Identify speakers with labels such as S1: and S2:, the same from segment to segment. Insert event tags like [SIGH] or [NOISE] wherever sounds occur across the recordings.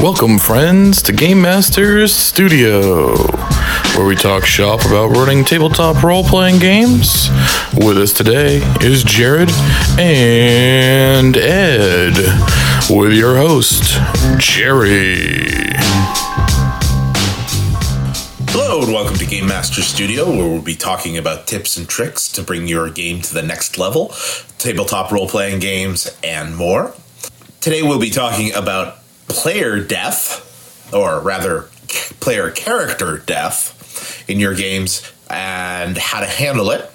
S1: Welcome, friends, to Game Masters Studio, where we talk shop about running tabletop role playing games. With us today is Jared and Ed, with your host, Jerry.
S2: Hello and welcome to Game Master Studio, where we'll be talking about tips and tricks to bring your game to the next level, tabletop role playing games, and more. Today we'll be talking about player death, or rather, player character death in your games and how to handle it.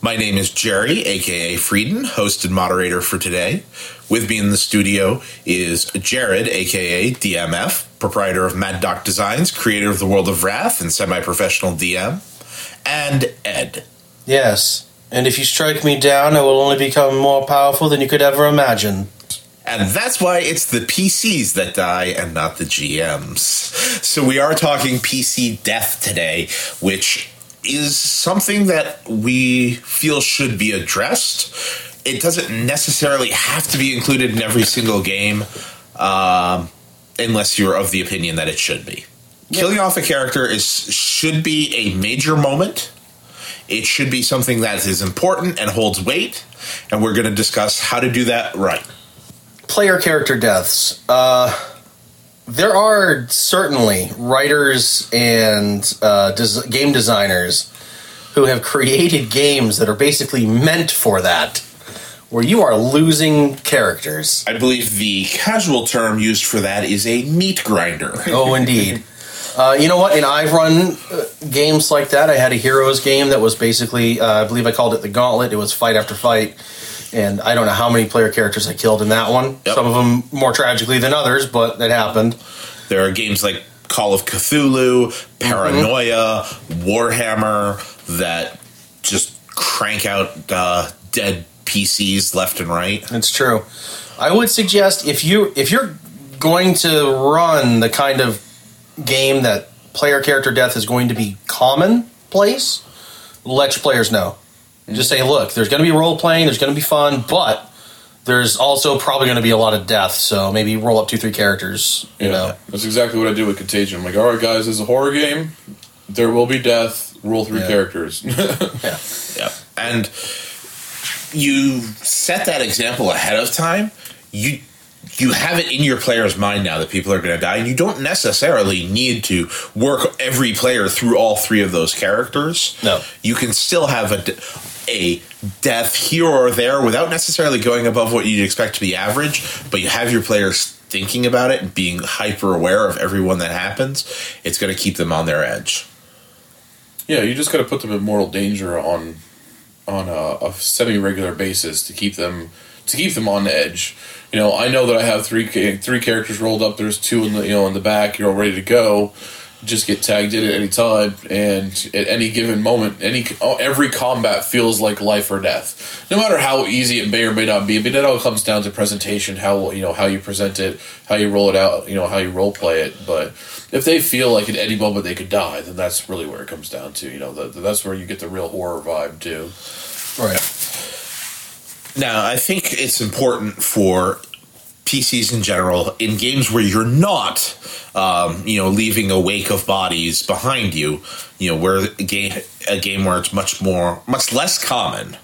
S2: My name is Jerry, aka Frieden, host and moderator for today. With me in the studio is Jared, aka DMF, proprietor of Mad Doc Designs, creator of the World of Wrath, and semi professional DM, and Ed.
S3: Yes, and if you strike me down, I will only become more powerful than you could ever imagine.
S2: And that's why it's the PCs that die and not the GMs. So we are talking PC death today, which is something that we feel should be addressed. It doesn't necessarily have to be included in every single game, um, unless you're of the opinion that it should be. Killing off a character is should be a major moment. It should be something that is important and holds weight, and we're going to discuss how to do that right.
S3: Player character deaths. Uh, there are certainly writers and uh, des- game designers who have created games that are basically meant for that, where you are losing characters.
S2: I believe the casual term used for that is a meat grinder.
S3: Oh, indeed. [LAUGHS] Uh, you know what? And I've run uh, games like that. I had a Heroes game that was basically, uh, I believe I called it the Gauntlet. It was fight after fight. And I don't know how many player characters I killed in that one.
S2: Yep.
S3: Some of them more tragically than others, but it happened.
S2: There are games like Call of Cthulhu, Paranoia, Warhammer that just crank out uh, dead PCs left and right.
S3: It's true. I would suggest if you if you're going to run the kind of game that player character death is going to be commonplace, let your players know. Just say, look, there's going to be role playing, there's going to be fun, but there's also probably going to be a lot of death. So maybe roll up two, three characters. You know,
S4: That's exactly what I do with Contagion. I'm like, all right, guys, this is a horror game. There will be death. Roll three
S3: Yeah.
S4: characters. [LAUGHS]
S3: yeah,
S2: Yeah. And you set that example ahead of time. You you have it in your player's mind now that people are going to die, and you don't necessarily need to work every player through all three of those characters.
S3: No.
S2: you can still have a a death here or there without necessarily going above what you'd expect to be average. But you have your players thinking about it and being hyper aware of everyone that happens. It's going to keep them on their edge.
S4: yeah, you just got to put them in mortal danger on on a, a semi regular basis to keep them to keep them on edge. You know, I know that I have three three characters rolled up. There's two in the you know in the back. You're all ready to go. Just get tagged in at any time, and at any given moment, any every combat feels like life or death. No matter how easy it may or may not be, but it all comes down to presentation, how you know how you present it, how you roll it out, you know how you role play it. But if they feel like at any moment they could die, then that's really where it comes down to. You know, the, that's where you get the real horror vibe too.
S3: right.
S2: Now, I think it's important for PCs in general in games where you're not, um, you know, leaving a wake of bodies behind you. You know, where a game a game where it's much more, much less common.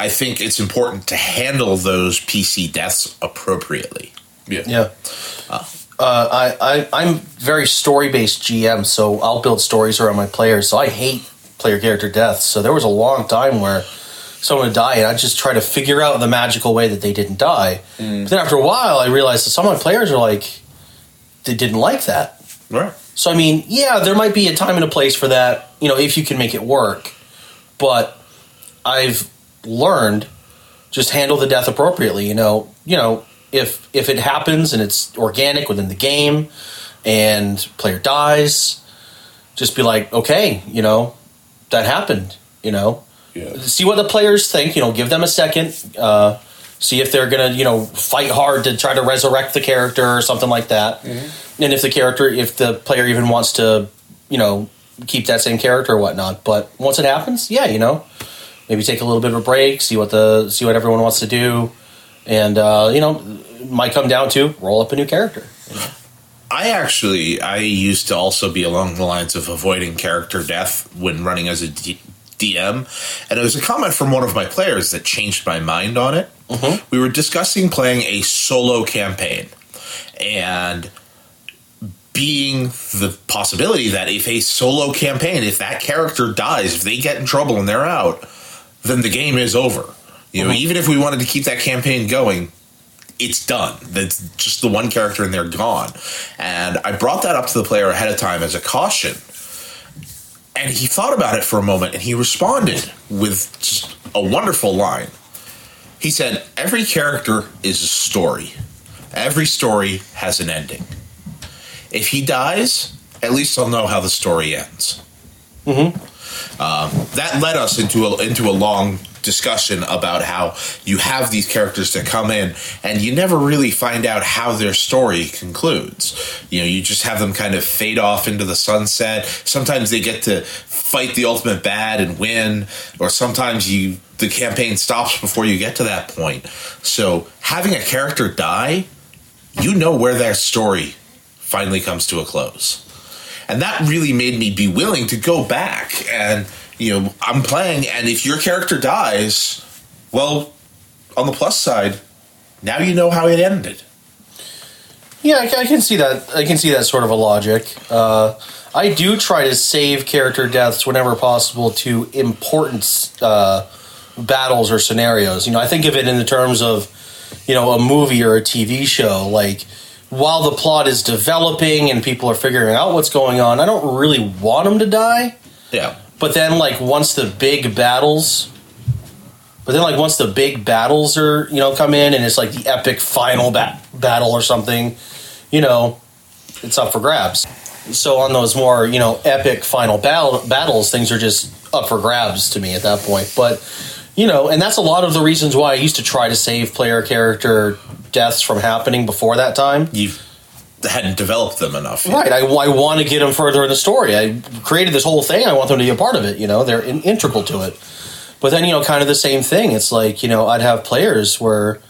S2: I think it's important to handle those PC deaths appropriately.
S4: Yeah.
S3: Yeah. Uh, I, I I'm very story based GM, so I'll build stories around my players. So I hate player character deaths. So there was a long time where someone would die, and I just try to figure out the magical way that they didn't die. But then after a while, I realized that some of my players are like they didn't like that.
S2: Right.
S3: So I mean, yeah, there might be a time and a place for that, you know, if you can make it work. But I've learned just handle the death appropriately, you know, you know, if if it happens and it's organic within the game and player dies, just be like, okay, you know, that happened, you know.
S4: Yeah.
S3: See what the players think, you know, give them a second, uh see if they're gonna, you know, fight hard to try to resurrect the character or something like that. And if the character, if the player even wants to, you know, keep that same character or whatnot. But once it happens, yeah, you know, maybe take a little bit of a break, see what the see what everyone wants to do, and uh, you know, might come down to roll up a new character.
S2: I actually I used to also be along the lines of avoiding character death when running as a D- DM, and it was a comment from one of my players that changed my mind on it. Mm-hmm. We were discussing playing a solo campaign, and being the possibility that if a solo campaign, if that character dies, if they get in trouble and they're out, then the game is over. You know, mm-hmm. even if we wanted to keep that campaign going, it's done. That's just the one character and they're gone. And I brought that up to the player ahead of time as a caution. And he thought about it for a moment and he responded with a wonderful line. He said, Every character is a story, every story has an ending. If he dies, at least I'll know how the story ends. Um, that led us into a, into a long discussion about how you have these characters that come in and you never really find out how their story concludes. You know, you just have them kind of fade off into the sunset. Sometimes they get to fight the ultimate bad and win, or sometimes you the campaign stops before you get to that point. So having a character die, you know where their story finally comes to a close and that really made me be willing to go back and you know i'm playing and if your character dies well on the plus side now you know how it ended
S3: Yeah, I, I can see that. I can see that sort of a logic. Uh, I do try to save character deaths whenever possible to important uh, battles or scenarios. You know, I think of it in the terms of, you know, a movie or a TV show. Like, while the plot is developing and people are figuring out what's going on, I don't really want them to die.
S2: yeah
S3: But then, like, once the big battles, but then, like, once the big battles are, you know, come in and it's like the epic final ba- battle or something, you know, it's up for grabs. So on those more, you know, epic final battle- battles, things are just up for grabs to me at that point. But, you know, and that's a lot of the reasons why I used to try to save player character deaths from happening before that time.
S2: you hadn't developed them enough yet.
S3: Right. I, I want to get them further in the story. I created this whole thing. I want them to be a part of it. You know, they're in, integral to it. But then, you know, kind of the same thing. It's like, you know, I'd have players where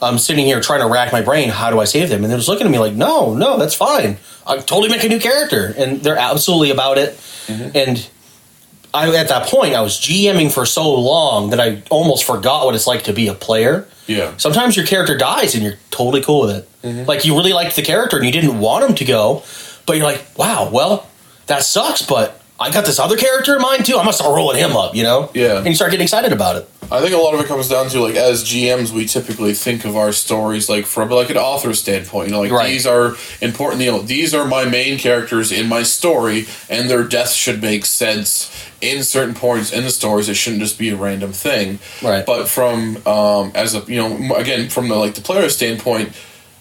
S3: I'm sitting here trying to rack my brain. How do I save them? And they're just looking at me like, no, no, that's fine. I totally make a new character. And they're absolutely about it. Mm-hmm. And I, at that point, I was GMing for so long that I almost forgot what it's like to be a player.
S4: Yeah.
S3: Sometimes your character dies and you're totally cool with it. Mm-hmm. Like you really liked the character and you didn't want him to go, but you're like, wow, well, that sucks, but I got this other character in mind too. I'm gonna start rolling him up, you know?
S4: Yeah.
S3: And you start getting excited about it.
S4: I think a lot of it comes down to like as GMs, we typically think of our stories like from like an author standpoint. You know, like
S3: Right.
S4: these are important. You know, these are my main characters in my story, and their deaths should make sense in certain points in the stories. It shouldn't just be a random thing.
S3: Right.
S4: But from um, as a you know again from the like the player standpoint.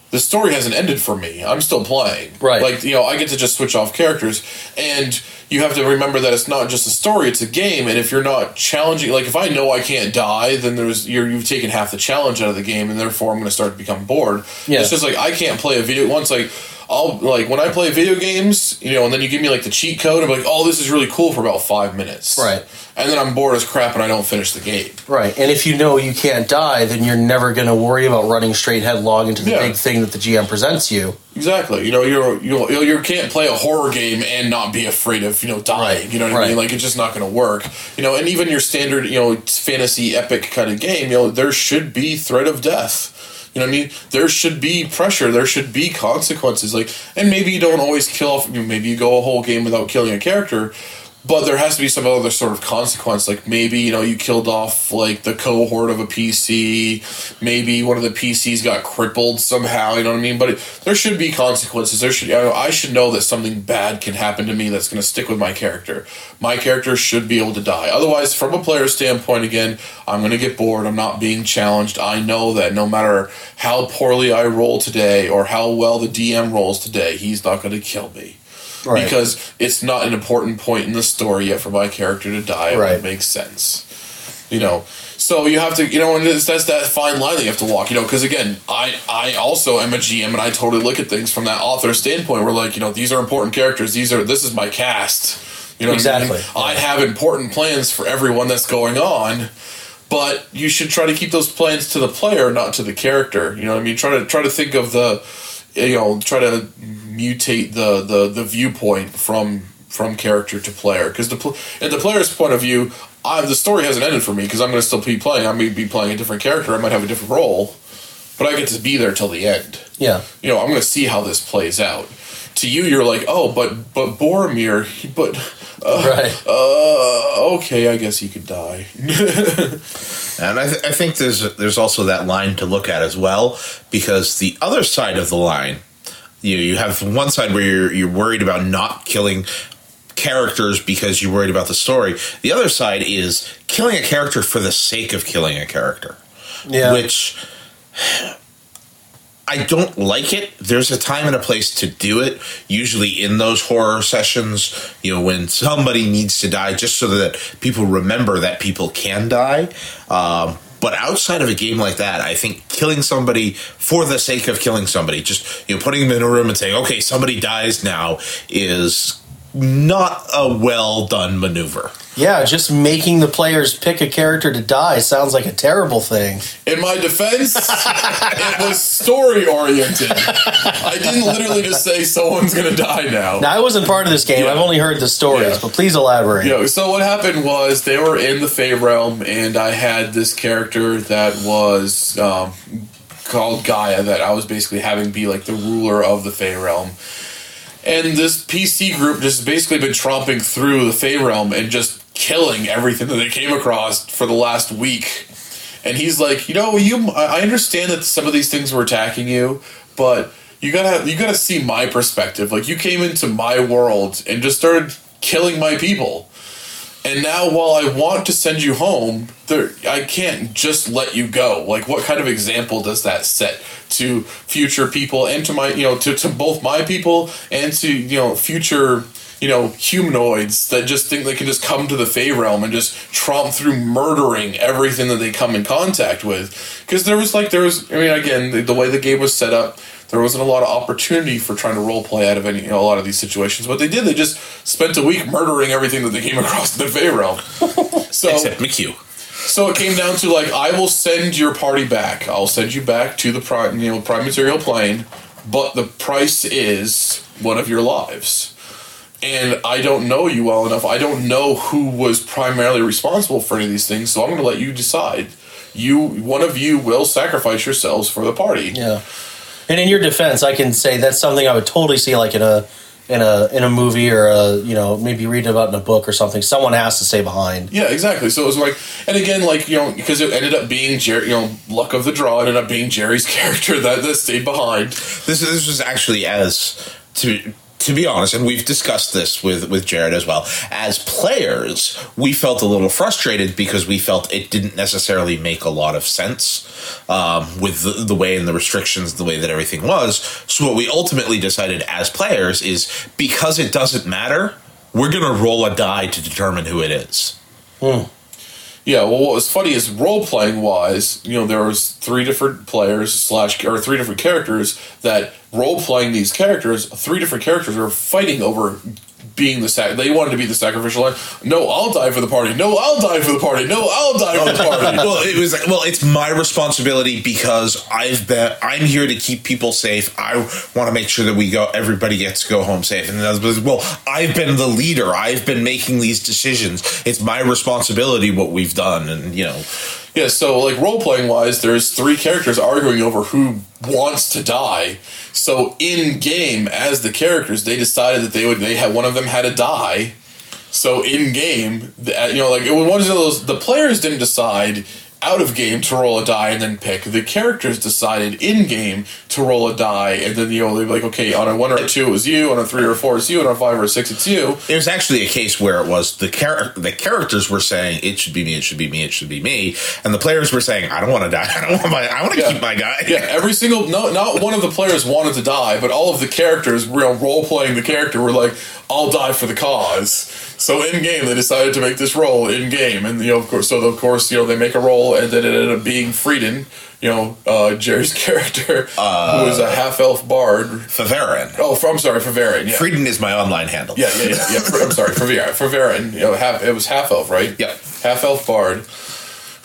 S4: The story hasn't ended for me. I'm still playing.
S3: Right.
S4: Like, you know, I get to just switch off characters. And you have to remember that it's not just a story, it's a game. And if you're not challenging, like if I know I can't die, then there's you're, you've taken half the challenge out of the game, and therefore I'm going to start to become bored.
S3: Yeah.
S4: It's just like I can't play a video once. Like I'll like when I play video games, you know, and then you give me like the cheat code. I'm like, oh, this is really cool for about five minutes.
S3: Right.
S4: And then I'm bored as crap, and I don't finish the game.
S3: Right. And if you know you can't die, then you're never going to worry about running straight headlong into the
S4: Yeah.
S3: big thing that the GM presents you.
S4: Exactly. You know, you're you you can't play a horror game and not be afraid of you know dying.
S3: Right,
S4: You know what I mean? Like it's just not going to work. You know, and even your standard you know fantasy epic kind of game, you know, there should be threat of death. You know what I mean? There should be pressure. There should be consequences. Like, and maybe you don't always kill Maybe you go a whole game without killing a character. But there has to be some other sort of consequence. Like maybe you know you killed off like the cohort of a PC. Maybe one of the PCs got crippled somehow. You know what I mean? But it, there should be consequences. There should I, should know that something bad can happen to me that's going to stick with my character. My character should be able to die. Otherwise, from a player standpoint, again, I'm going to get bored. I'm not being challenged. I know that no matter how poorly I roll today or how well the DM rolls today, he's not going to kill me
S3: Right.
S4: because it's not an important point in the story yet for my character to die. It
S3: Right.
S4: would make sense, you know. So you have to, you know, and it's, that's that fine line that you have to walk, you know. Because again, I I also am a GM and I totally look at things from that author standpoint. Where like, you know, these are important characters. These are this is my cast. You know, what I mean?
S3: Exactly.
S4: I have important plans for everyone that's going on. but you should try to keep those plans to the player, not to the character. You know what I mean? Try to try to think of the, you know, try to mutate the the, the viewpoint from from character to player because the pl- in the player's point of view, I, the story hasn't ended for me because I'm going to still be playing. I may be playing a different character. I might have a different role, but I get to be there till the end.
S3: Yeah.
S4: You know, I'm going to see how this plays out. To you, you're like, oh, but but Boromir, he- but uh, [LAUGHS]
S3: Right.
S4: uh, okay, I guess he could die. [LAUGHS]
S2: And I, th- I think there's there's also that line to look at as well because the other side of the line, you you have one side where you're you're worried about not killing characters because you're worried about the story. The other side is killing a character for the sake of killing a character,
S3: Yeah.
S2: which I don't like it. There's a time and a place to do it. Usually in those horror sessions, you know, when somebody needs to die, just so that people remember that people can die. Um, but outside of a game like that, I think killing somebody for the sake of killing somebody, just you know, putting them in a room and saying, "Okay, somebody dies now," is not a well done maneuver.
S3: Yeah, just making the players pick a character to die sounds like a terrible thing.
S4: In my defense, [LAUGHS] it was story oriented. I didn't literally just say someone's going to die now.
S3: Now, I wasn't part of this game.
S4: Yeah.
S3: I've only heard the stories,
S4: Yeah.
S3: but please elaborate.
S4: Yo, so what happened was they were in the Fey realm, and I had this character that was um, called Gaia that I was basically having be like the ruler of the Fey realm. And this PC group just basically been tromping through the Fey realm and just killing everything that they came across for the last week. And he's like, you know, you I understand that some of these things were attacking you, but you gotta you gotta see my perspective. Like you came into my world and just started killing my people. And now, while I want to send you home, there I can't just let you go. Like, what kind of example does that set to future people and to my, you know, to, to both my people and to you know future, you know, humanoids that just think they can just come to the Fey realm and just tromp through murdering everything that they come in contact with? Because there was like there was, I mean, again, the, the way the game was set up, there wasn't a lot of opportunity for trying to role play out of any you know, a lot of these situations. What they did, they just spent a week murdering everything that they came across in the Fey realm. [LAUGHS] So
S2: Except McHugh.
S4: so it came down to like I will send your party back. I'll send you back to the prime you know prime material plane, but the price is one of your lives. And I don't know you well enough. I don't know who was primarily responsible for any of these things, so I'm going to let you decide. You one of you will sacrifice yourselves for the party.
S3: Yeah. And in your defense, I can say that's something I would totally see like in a in a in a movie or a you know maybe read about in a book or something. Someone has to stay behind.
S4: Yeah, exactly. So it was like, and again, like you know, because it ended up being Jerry, you know, luck of the draw ended up being Jerry's [LAUGHS] character that, that stayed behind.
S2: This this was actually as to to be honest, and we've discussed this with with Jared as well. As players, we felt a little frustrated because we felt it didn't necessarily make a lot of sense um, with the, the way and the restrictions, the way that everything was. So what we ultimately decided as players is because it doesn't matter, we're gonna roll a die to determine who it is.
S4: Yeah, well, what was funny is role playing wise, you know, there was three different players slash or three different characters that role playing these characters. Three different characters were fighting over being the sac. They wanted to be the sacrificial line. No, I'll die for the party. No, I'll die for the party. No, I'll die for the [LAUGHS] party.
S2: well, it was like, well, it's my responsibility because I've been, I'm here to keep people safe. I want to make sure that we go, everybody gets to go home safe. And the was, well, I've been the leader. I've been making these decisions. It's my responsibility what we've done. And, you know,
S4: Yeah, so like role playing wise, there's three characters arguing over who wants to die. So in game, as the characters, they decided that they would they had one of them had to die. So in game, uh, you know, like it was one of those. The players didn't decide out of game to roll a die and then pick. The characters decided in game to roll a die, and then you know they'd be like, okay, on a one or a two it was you, on a three or a four it's you, on a five or a six it's you.
S2: was actually a case where it was the char- the characters were saying it should be me, it should be me, it should be me, and the players were saying I don't want to die, [LAUGHS] I don't want my, I want to
S4: Yeah.
S2: keep my guy.
S4: Yeah, every single no, not one of the players wanted to die, but all of the characters, you know, role playing the character, were like, "I'll die for the cause." So in game, they decided to make this roll in game, and you know, of course, so of course, you know, they make a roll, and then it ended up being Frieden, you know, uh, Jerry's [LAUGHS] character, who was a half elf bard.
S2: Favaren.
S4: Oh, from I'm sorry, for Varen, yeah.
S2: Frieden is my online handle.
S4: Yeah, yeah, yeah, yeah. For- I'm sorry, [LAUGHS] for Varen, for Varen, you know, half it was half elf, right?
S2: Yeah.
S4: half elf bard,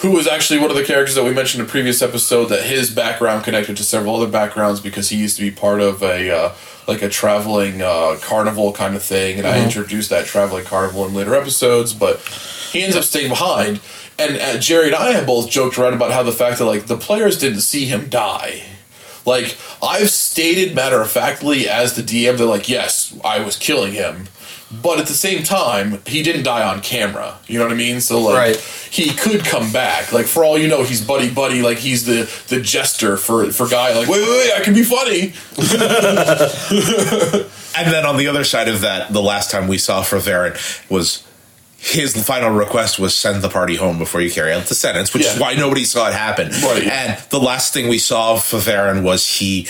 S4: who was actually one of the characters that we mentioned in a previous episode that his background connected to several other backgrounds because he used to be part of a uh, like a traveling uh, carnival kind of thing, and I introduced that traveling carnival in later episodes, but he ends up staying behind. And uh, Jerry and I have both joked around about how the fact that like the players didn't see him die. Like I've stated matter of factly as the DM they're like yes I was killing him, but at the same time he didn't die on camera. You know what I mean? So like
S3: Right.
S4: he could come back. Like for all you know, he's buddy buddy. Like he's the the jester for for guy. Like wait wait wait, I can be funny. [LAUGHS]
S2: And then on the other side of that, the last time we saw Favaren was his final request was send the party home before you carry out the sentence, which is why nobody saw it happen.
S4: Right.
S2: And the last thing we saw of Favaren was he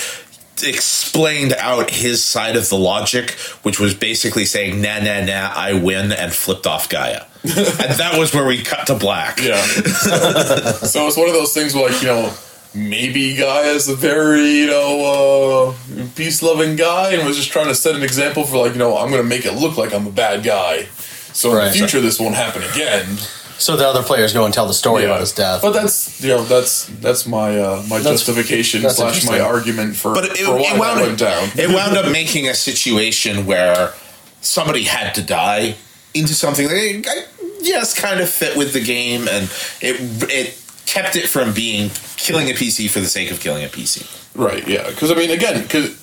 S2: explained out his side of the logic, which was basically saying, nah, nah, nah, I win, and flipped off Gaia. [LAUGHS] and that was where we cut to black.
S4: Yeah. [LAUGHS] so it's one of those things where, like, you know, maybe Guy is a very, you know, uh, peace loving guy and was just trying to set an example for, like, you know, I'm going to make it look like I'm a bad guy. So in the future, this won't happen again.
S3: So the other players go and tell the story about his death.
S4: But that's, you know, that's that's my uh, my
S3: That's-
S4: justification
S3: that's
S4: slash my
S3: interesting.
S4: argument for,
S2: But it,
S4: for why
S2: it wound
S4: that
S2: up
S4: went down.
S2: It wound up making a situation where somebody had to die into something that I, yes kind of fit with the game, and it it kept it from being killing a PC for the sake of killing a PC.
S4: Right, yeah. Because, I mean, again, because,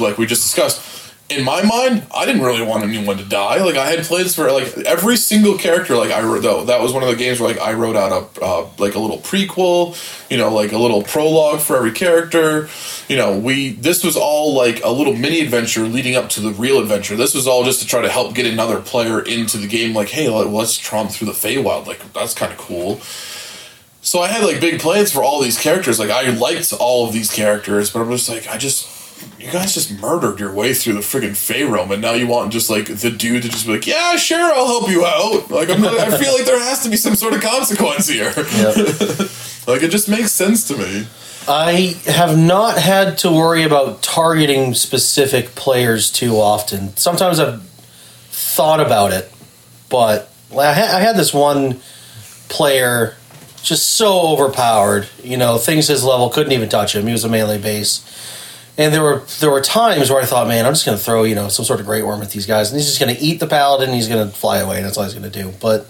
S4: like we just discussed, in my mind, I didn't really want anyone to die. Like, I had this for, like, every single character, like, I wrote, though, that was one of the games where, like, I wrote out a, uh, like, a little prequel, you know, like, a little prologue for every character. You know, we, this was all, like, a little mini adventure leading up to the real adventure. This was all just to try to help get another player into the game, like, hey, let- let's tromp through the Feywild. Like, that's kind of cool. So I had like big plans for all these characters. Like I liked all of these characters, but I'm just like, I just you guys just murdered your way through the friggin' Fey realm, and now you want just like the dude to just be like, yeah, sure, I'll help you out. Like I'm, not, I feel like there has to be some sort of consequence here.
S3: Yep. [LAUGHS]
S4: like it just makes sense to me.
S3: I have not had to worry about targeting specific players too often. Sometimes I've thought about it, but I had, I had this one player just so overpowered. You know, things his level couldn't even touch him. He was a melee base. And there were there were times where I thought, man, I'm just going to throw you know some sort of great worm at these guys, and he's just going to eat the paladin, and he's going to fly away, and that's all he's going to do. But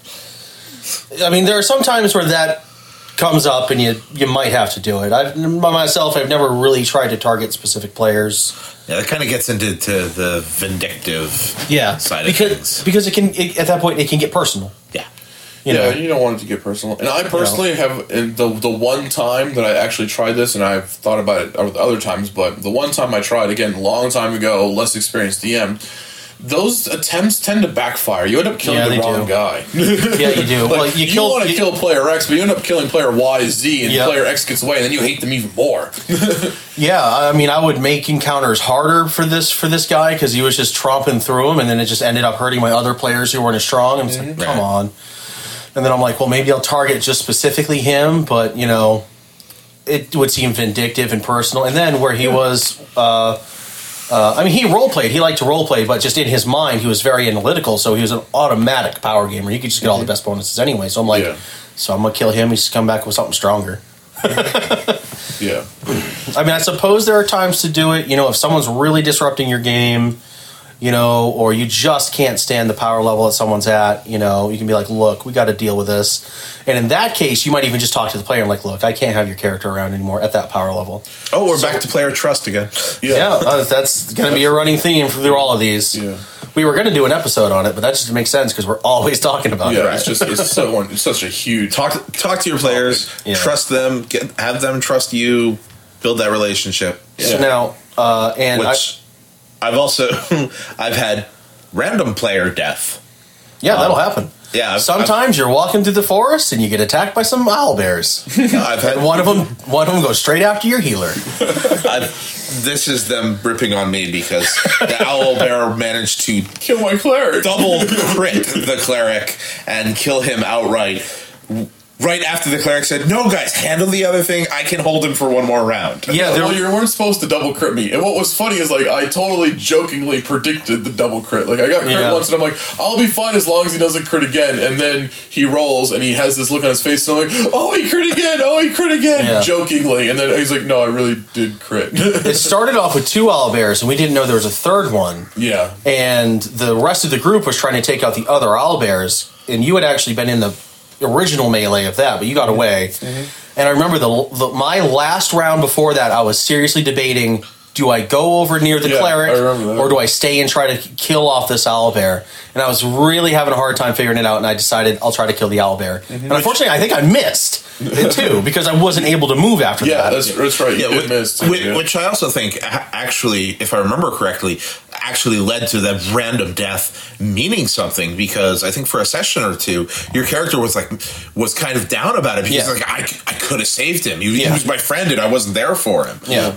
S3: I mean, there are some times where that comes up, and you you might have to do it. I've by myself, I've never really tried to target specific players.
S2: Yeah, that kind of gets into to the vindictive
S3: Yeah,
S2: side of
S3: because
S2: things.
S3: because it can it, at that point it can get personal.
S2: Yeah.
S3: You
S4: yeah,
S3: know,
S4: you don't want it to get personal. And I personally have in the the one time that I actually tried this, and I've thought about it other times, but the one time I tried again, a long time ago, less experienced DM. Those attempts tend to backfire. You end up killing
S3: Yeah,
S4: the wrong
S3: do.
S4: guy. [LAUGHS]
S3: yeah, you do.
S4: Like,
S3: well,
S4: you
S3: you kill
S4: want to kill player X, but you end up killing player Y, Z, and
S3: Yeah.
S4: player X gets away, and then you hate them even more. [LAUGHS]
S3: Yeah, I mean, I would make encounters harder for this for this guy because he was just tromping through them, and then it just ended up hurting my other players who weren't as strong. And it's like, mm-hmm.
S2: come
S3: on. And then I'm like, well, maybe I'll target just specifically him, but you know, it would seem vindictive and personal. And then where he was, uh, uh, I mean, he role played. He liked to role play, but just in his mind, he was very analytical. So he was an automatic power gamer. He could just get all the best bonuses anyway. So I'm like,
S4: Yeah.
S3: so I'm gonna kill him. He's come back with something stronger. [LAUGHS]
S4: yeah.
S3: I mean, I suppose there are times to do it. You know, if someone's really disrupting your game, you know, or you just can't stand the power level that someone's at, you know, you can be like, look, we got to deal with this. And in that case, you might even just talk to the player and like, look, I can't have your character around anymore at that power level.
S2: Oh, we're back to player trust again.
S3: Yeah, uh, that's going to be a running theme through all of these.
S4: Yeah.
S3: We were going to do an episode on it, but that just makes sense because we're always talking about it.
S4: Yeah,
S3: it.
S4: it's just it's so it's such a huge
S2: Talk talk to your players,
S3: Yeah.
S2: trust them, get have them trust you, build that relationship.
S3: So now, uh, and I,
S2: Which I've also [LAUGHS] I've had random player death.
S3: yeah, that'll um, happen.
S2: Yeah, I've-
S3: Sometimes you're walking through the forest and you get attacked by some owl bears. [LAUGHS]
S2: I've had
S3: one of them, one of them goes straight after your healer. [LAUGHS]
S2: I've, this is them ripping on me because the owl bear managed to
S4: kill my cleric.
S2: double crit the cleric and kill him outright right after the cleric said, "No, guys, handle the other thing. I can hold him for one more round."
S3: Yeah, there,
S4: well, you weren't supposed to double crit me. And what was funny is like I totally jokingly predicted the double crit. Like I got crit
S3: Yeah.
S4: once, and I'm like, I'll be fine as long as he doesn't crit again. And then he rolls, and he has this look on his face, and I'm like, oh, he crit again, oh, he crit again,
S3: Yeah.
S4: jokingly. And then he's like, no, I really did crit. [LAUGHS]
S3: it started off with two owlbears, and we didn't know there was a third one.
S4: yeah,
S3: And the rest of the group was trying to take out the other owlbears, and you had actually been in the original melee of that, but you got mm-hmm. away. Mm-hmm. And I remember the, the my last round before that, I was seriously debating: do I go over near the
S4: Yeah,
S3: cleric,
S4: I remember that.
S3: or do I stay and try to kill off this owlbear? And I was really having a hard time figuring it out, and I decided I'll try to kill the owlbear. Mm-hmm. And unfortunately, I think I missed it too [LAUGHS] because I wasn't able to move after
S4: yeah,
S3: that.
S4: that's that's right.
S2: Yeah,
S4: did
S2: which,
S4: miss, too,
S2: which,
S4: yeah.
S2: which I also think actually, if I remember correctly, actually led to that random death meaning something because I think for a session or two, your character was like was kind of down about it because
S3: Yeah.
S2: like I, I could have saved him. He, he was my friend and I wasn't there for him.
S3: Yeah.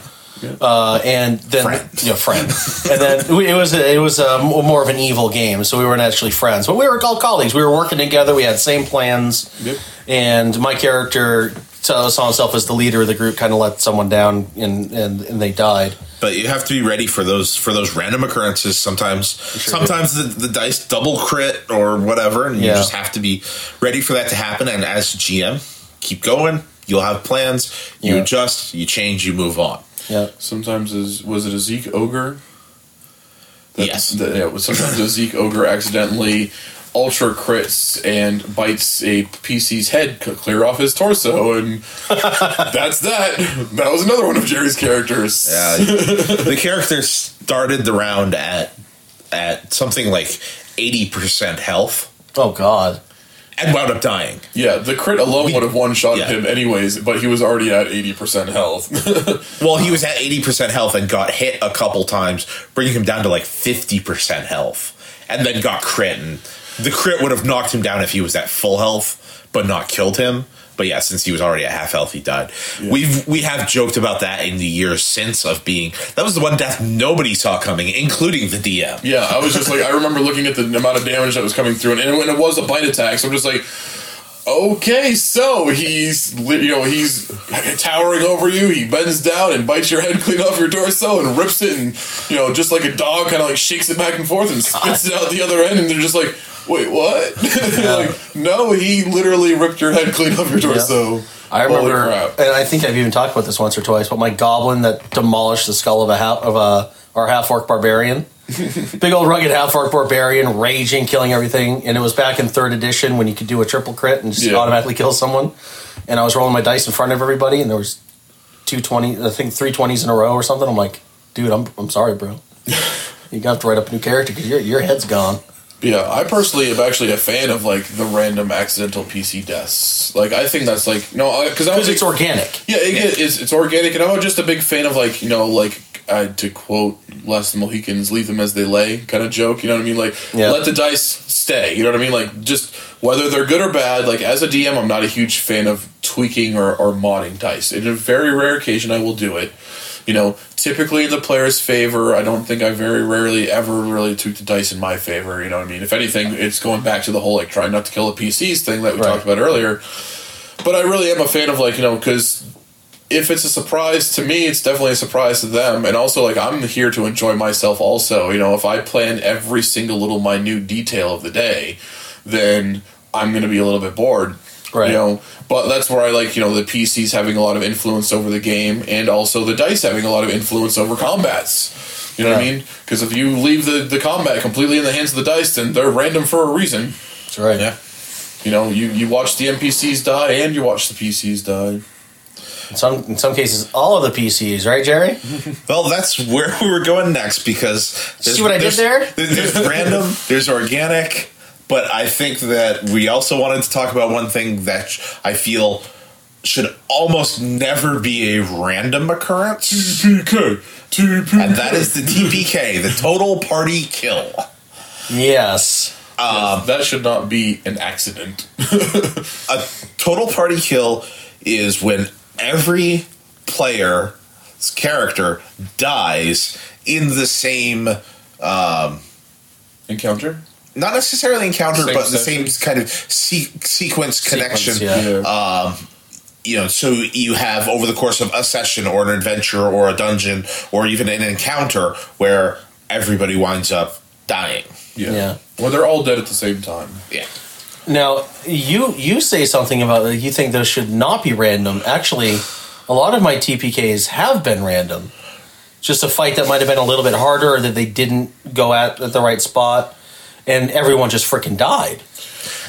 S3: Uh, and then
S2: Friend.
S3: yeah, friend, and then we- it was a, it was a, more of an evil game, so we weren't actually friends, but we were all colleagues. We were working together. We had same plans,
S4: Yep.
S3: and my character saw saw himself as the leader of the group. Kind of let someone down, and, and and they died.
S2: But you have to be ready for those for those random occurrences. Sometimes, sometimes the, the dice double crit or whatever, and you just have to be ready for that to happen. And as GM, keep going. You'll have plans. You
S3: Yeah.
S2: adjust. You change. You move on.
S3: Yeah,
S4: Sometimes is was it a Zeke ogre? That-
S2: Yes.
S4: that- yeah. Sometimes a Zeke ogre accidentally ultra crits and bites a PC's head clear off his torso, and [LAUGHS] that's that. That was another one of Jerry's characters.
S2: Yeah, the character started the round at at something like eighty percent health
S3: Oh God.
S2: and wound up dying.
S4: Yeah, the crit alone would have one shot
S2: Yeah.
S4: him anyways, but he was already at eighty percent health. [LAUGHS]
S2: Well, he was at eighty percent health and got hit a couple times, bringing him down to like fifty percent health, and then got crit. And the crit would have knocked him down if he was at full health, but not killed him. But yeah, since he was already at half health, he died. We've we have joked about that in the years since of being that was the one death nobody saw coming, including the DM.
S4: yeah, I was just like, I remember looking at the amount of damage that was coming through, and, and it was a bite attack. So I'm just like, okay, so he's you know he's towering over you. He bends down and bites your head clean off your torso and rips it, and you know just like a dog, kind of like shakes it back and forth and spits it out the other end, and they're just like. Wait, what? [LAUGHS] like, no, he literally ripped your head clean off your torso.
S3: I
S4: Holy
S3: remember, and I think I've even talked about this once or twice. But my goblin that demolished the skull of a half of a our half orc barbarian, [LAUGHS] big old rugged half orc barbarian, raging, killing everything. And it was back in third edition when you could do a triple crit and just
S4: Yeah.
S3: automatically kill someone. And I was rolling my dice in front of everybody, and there was two twenty, I think three twenties in a row or something. I'm like, dude, I'm I'm sorry, bro. [LAUGHS] You got to write up a new character because your your head's gone.
S4: Yeah, I personally am actually a fan of like the random accidental PC deaths. Like, I think that's like no, because I was
S3: it's organic.
S4: yeah, it, it's it's organic, and I'm just a big fan of like you know like uh, to quote Les Mohicans, "Leave them as they lay" kind of joke. You know what I mean? Like
S3: Yeah.
S4: let the dice stay. You know what I mean? Like just whether they're good or bad. Like as a DM, I'm not a huge fan of tweaking or, or modding dice. In a very rare occasion, I will do it. You know, typically in the player's favor. I don't think I very rarely ever really took the dice in my favor. You know what I mean? If anything, it's going back to the whole like trying not to kill the PCs thing that we
S3: Right.
S4: talked about earlier. But I really am a fan of like you know because if it's a surprise to me, it's definitely a surprise to them. And also, like, I'm here to enjoy myself also. You know, if I plan every single little minute detail of the day, then I'm going to be a little bit bored.
S3: Right.
S4: You know, but that's where I like, you know, the PCs having a lot of influence over the game and also the dice having a lot of influence over combats. You know what I mean? Because if you leave the, the combat completely in the hands of the dice, then they're random for a reason.
S3: That's right.
S2: Yeah.
S4: You know, you, you watch the NPCs die and you watch the PCs die.
S3: In some in some cases, all of the PCs, right, Jerry? [LAUGHS]
S2: Well, that's where we were going next because
S3: See what I did there?
S2: There's random, there's organic, but I think that we also wanted to talk about one thing that I feel should almost never be a random occurrence,
S4: TPK! TPK!
S2: and that is the TPK, the total party kill.
S3: Yes.
S4: Um, that should not be an accident. [LAUGHS]
S2: A total party kill is when every player's character dies in the same um,
S4: Encounter?
S2: Not necessarily encounter,
S5: Same
S2: but the same kind of se- sequence connection.
S3: yeah.
S2: Um, you know, so you have over the course of a session or an adventure or a dungeon or even an encounter where everybody winds up dying.
S5: Yeah.
S3: Yeah.
S5: Well, they're all dead at the same time.
S2: Yeah.
S3: Now you you say something about like, you think those should not be random. Actually, a lot of my TPKs have been random. Just a fight that might have been a little bit harder, or that they didn't go at at the right spot, and everyone just freaking died.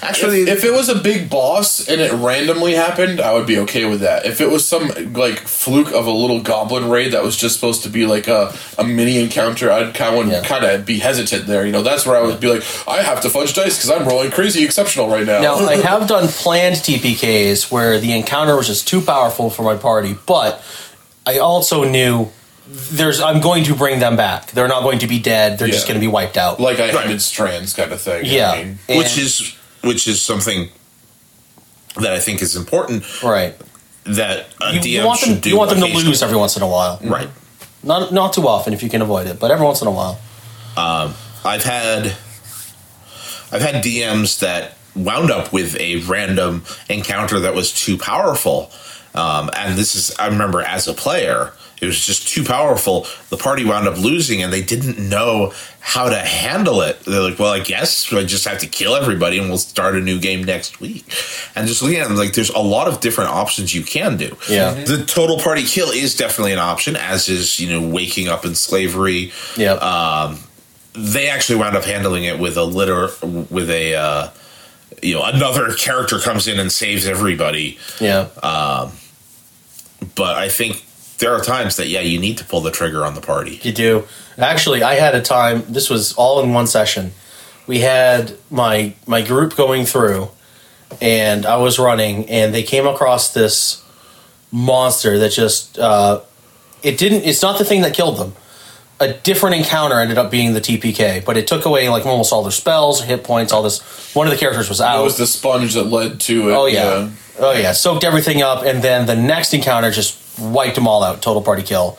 S2: Actually,
S5: If it was a big boss and it randomly happened, I would be okay with that. If it was some like fluke of a little goblin raid that was just supposed to be like a, a mini encounter, I'd kind of
S3: Yeah.
S5: kind of be hesitant there. You know, that's where I would be like, I have to fudge dice because I'm rolling crazy exceptional right now.
S3: Now [LAUGHS] I have done planned TPKs where the encounter was just too powerful for my party, but I also knew there's I'm going to bring them back. They're not going to be dead. They're just going to be wiped out.
S5: like I
S2: Right.
S5: strands kind of thing.
S3: yeah,
S5: I mean?
S2: Which is which is something that I think is important
S3: right.
S2: that a
S3: You,
S2: DM
S3: you want them.
S2: should do.
S3: You want them to
S2: occasionally.
S3: lose every once in a while.
S2: right?
S3: Not not too often if you can avoid it, but every once in a while.
S2: I've had I've had DMs that wound up with a random encounter that was too powerful. Um, and this is I remember as a player, it was just too powerful. The party wound up losing and they didn't know how to handle it. They're like, Well, I guess I just have to kill everybody and we'll start a new game next week. And just looking at them like there's a lot of different options you can do.
S3: Yeah.
S2: The total party kill is definitely an option, as is, you know, waking up in slavery
S3: Yeah.
S2: um, they actually wound up handling it with a litter with a uh, you know another character comes in and saves everybody
S3: yeah.
S2: Um, but i think there are times that yeah you need to pull the trigger on the party
S3: You do. Actually, I had a time. This was all in one session. We had my my group going through, and I was running, and they came across this monster that just uh, it didn't. It's not the thing that killed them. A different encounter ended up being the TPK, but it took away like almost all their spells, hit points, all this. One of the characters was out.
S5: It was the sponge that led to it.
S3: Oh yeah. Oh yeah. Soaked everything up, and then the next encounter just wiped them all out. Total party kill.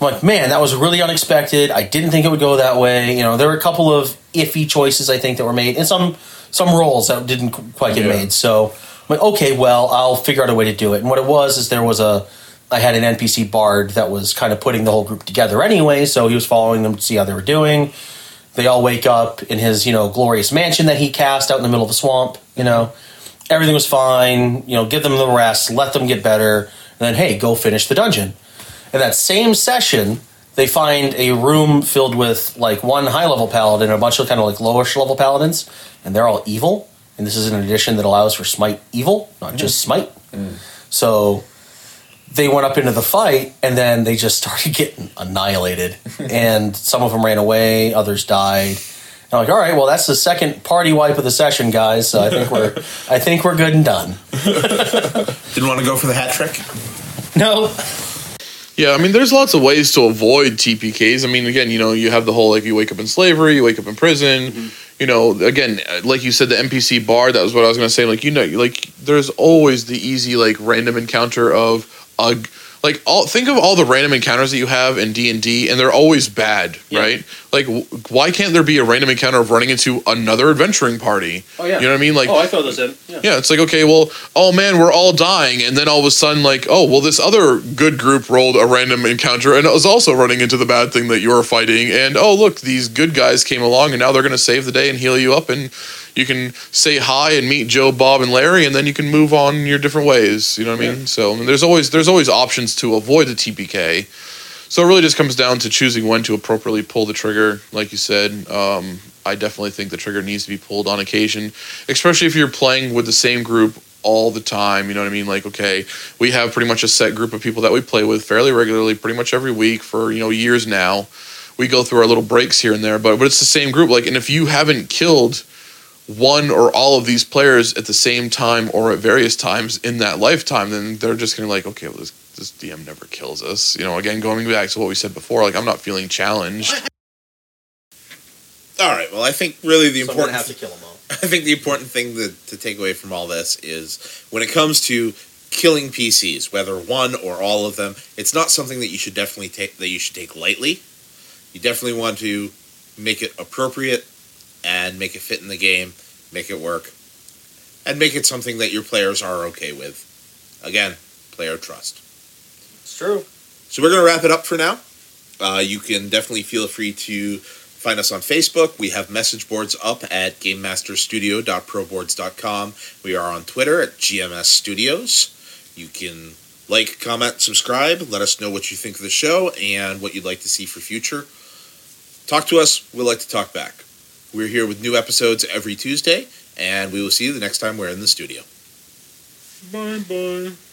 S3: I'm like, man, that was really unexpected. I didn't think it would go that way. You know, there were a couple of iffy choices I think that were made, and some some rolls that didn't quite get
S5: Yeah.
S3: made. So I'm like, okay, well, I'll figure out a way to do it. And what it was is there was a I had an NPC bard that was kind of putting the whole group together anyway, so he was following them to see how they were doing. They all wake up in his, you know, glorious mansion that he cast out in the middle of the swamp, you know everything was fine. You know, give them the rest, let them get better, and then hey, go finish the dungeon. In that same session, they find a room filled with like one high level paladin and a bunch of kind of like lowish level paladins, and they're all evil. And this is an edition that allows for smite evil, not mm. just smite. Mm. So they went up into the fight, and then they just started [LAUGHS] getting annihilated. [LAUGHS] and some of them ran away, others died. And I'm like, all right, well, that's the second party wipe of the session, guys. So I think we're, [LAUGHS] I think we're good and done. [LAUGHS]
S2: didn't want to go for the hat trick
S3: No,
S4: Yeah, I mean, there's lots of ways to avoid TPKs. I mean, again, you know, you have the whole like you wake up in slavery, you wake up in prison. You know, again, uh, like you said, the NPC bar. That was what I was gonna say. Like, you know, like there's always the easy like random encounter of a g- like all. Think of all the random encounters that you have in D and D, and they're always bad,
S3: Yeah.
S4: right? Like, w- why can't there be a random encounter of running into another adventuring party?
S3: Oh, yeah.
S4: you know what I mean? Like, oh
S3: I throw those in. Yeah.
S4: yeah, it's like okay, well, oh man, we're all dying, and then all of a sudden, like, oh, well, this other good group rolled a random encounter and it was also running into the bad thing that you're fighting, and oh look, these good guys came along, and now they're gonna save the day and heal you up, and you can say hi and meet Joe, Bob, and Larry, and then you can move on your different ways. You know what I mean? So I mean, there's always there's always options to avoid the TPK. So it really just comes down to choosing when to appropriately pull the trigger. Like you said, um, I definitely think the trigger needs to be pulled on occasion, especially if you're playing with the same group all the time. You know what I mean? Like, okay, we have pretty much a set group of people that we play with fairly regularly, pretty much every week for you know years now. We go through our little breaks here and there, but but it's the same group. Like, and if you haven't killed one or all of these players at the same time or at various times in that lifetime, then they're just gonna be like, okay, well, this this DM never kills us. You know, again, going back to what we said before, like I'm not feeling challenged.
S2: all right well i think really the
S3: So
S2: important
S3: have to kill them all. [LAUGHS]
S2: I think the important thing to, to take away from all this is when it comes to killing PCs, whether one or all of them, it's not something that you should definitely take that you should take lightly. You definitely want to make it appropriate and and make it fit in the game, make it work, and make it something that your players are okay with. Again, player trust.
S3: It's true.
S2: So we're going to wrap it up for now. Uh, you can definitely feel free to find us on Facebook. We have message boards up at gamemasterstudio.proboards.com. We are on Twitter at GMS Studios. You can like, comment, subscribe. Let us know what you think of the show and what you'd like to see for future. Talk to us. We'd like to talk back. We're here with new episodes every Tuesday, and we will see you the next time we're in the studio.
S4: Bye bye.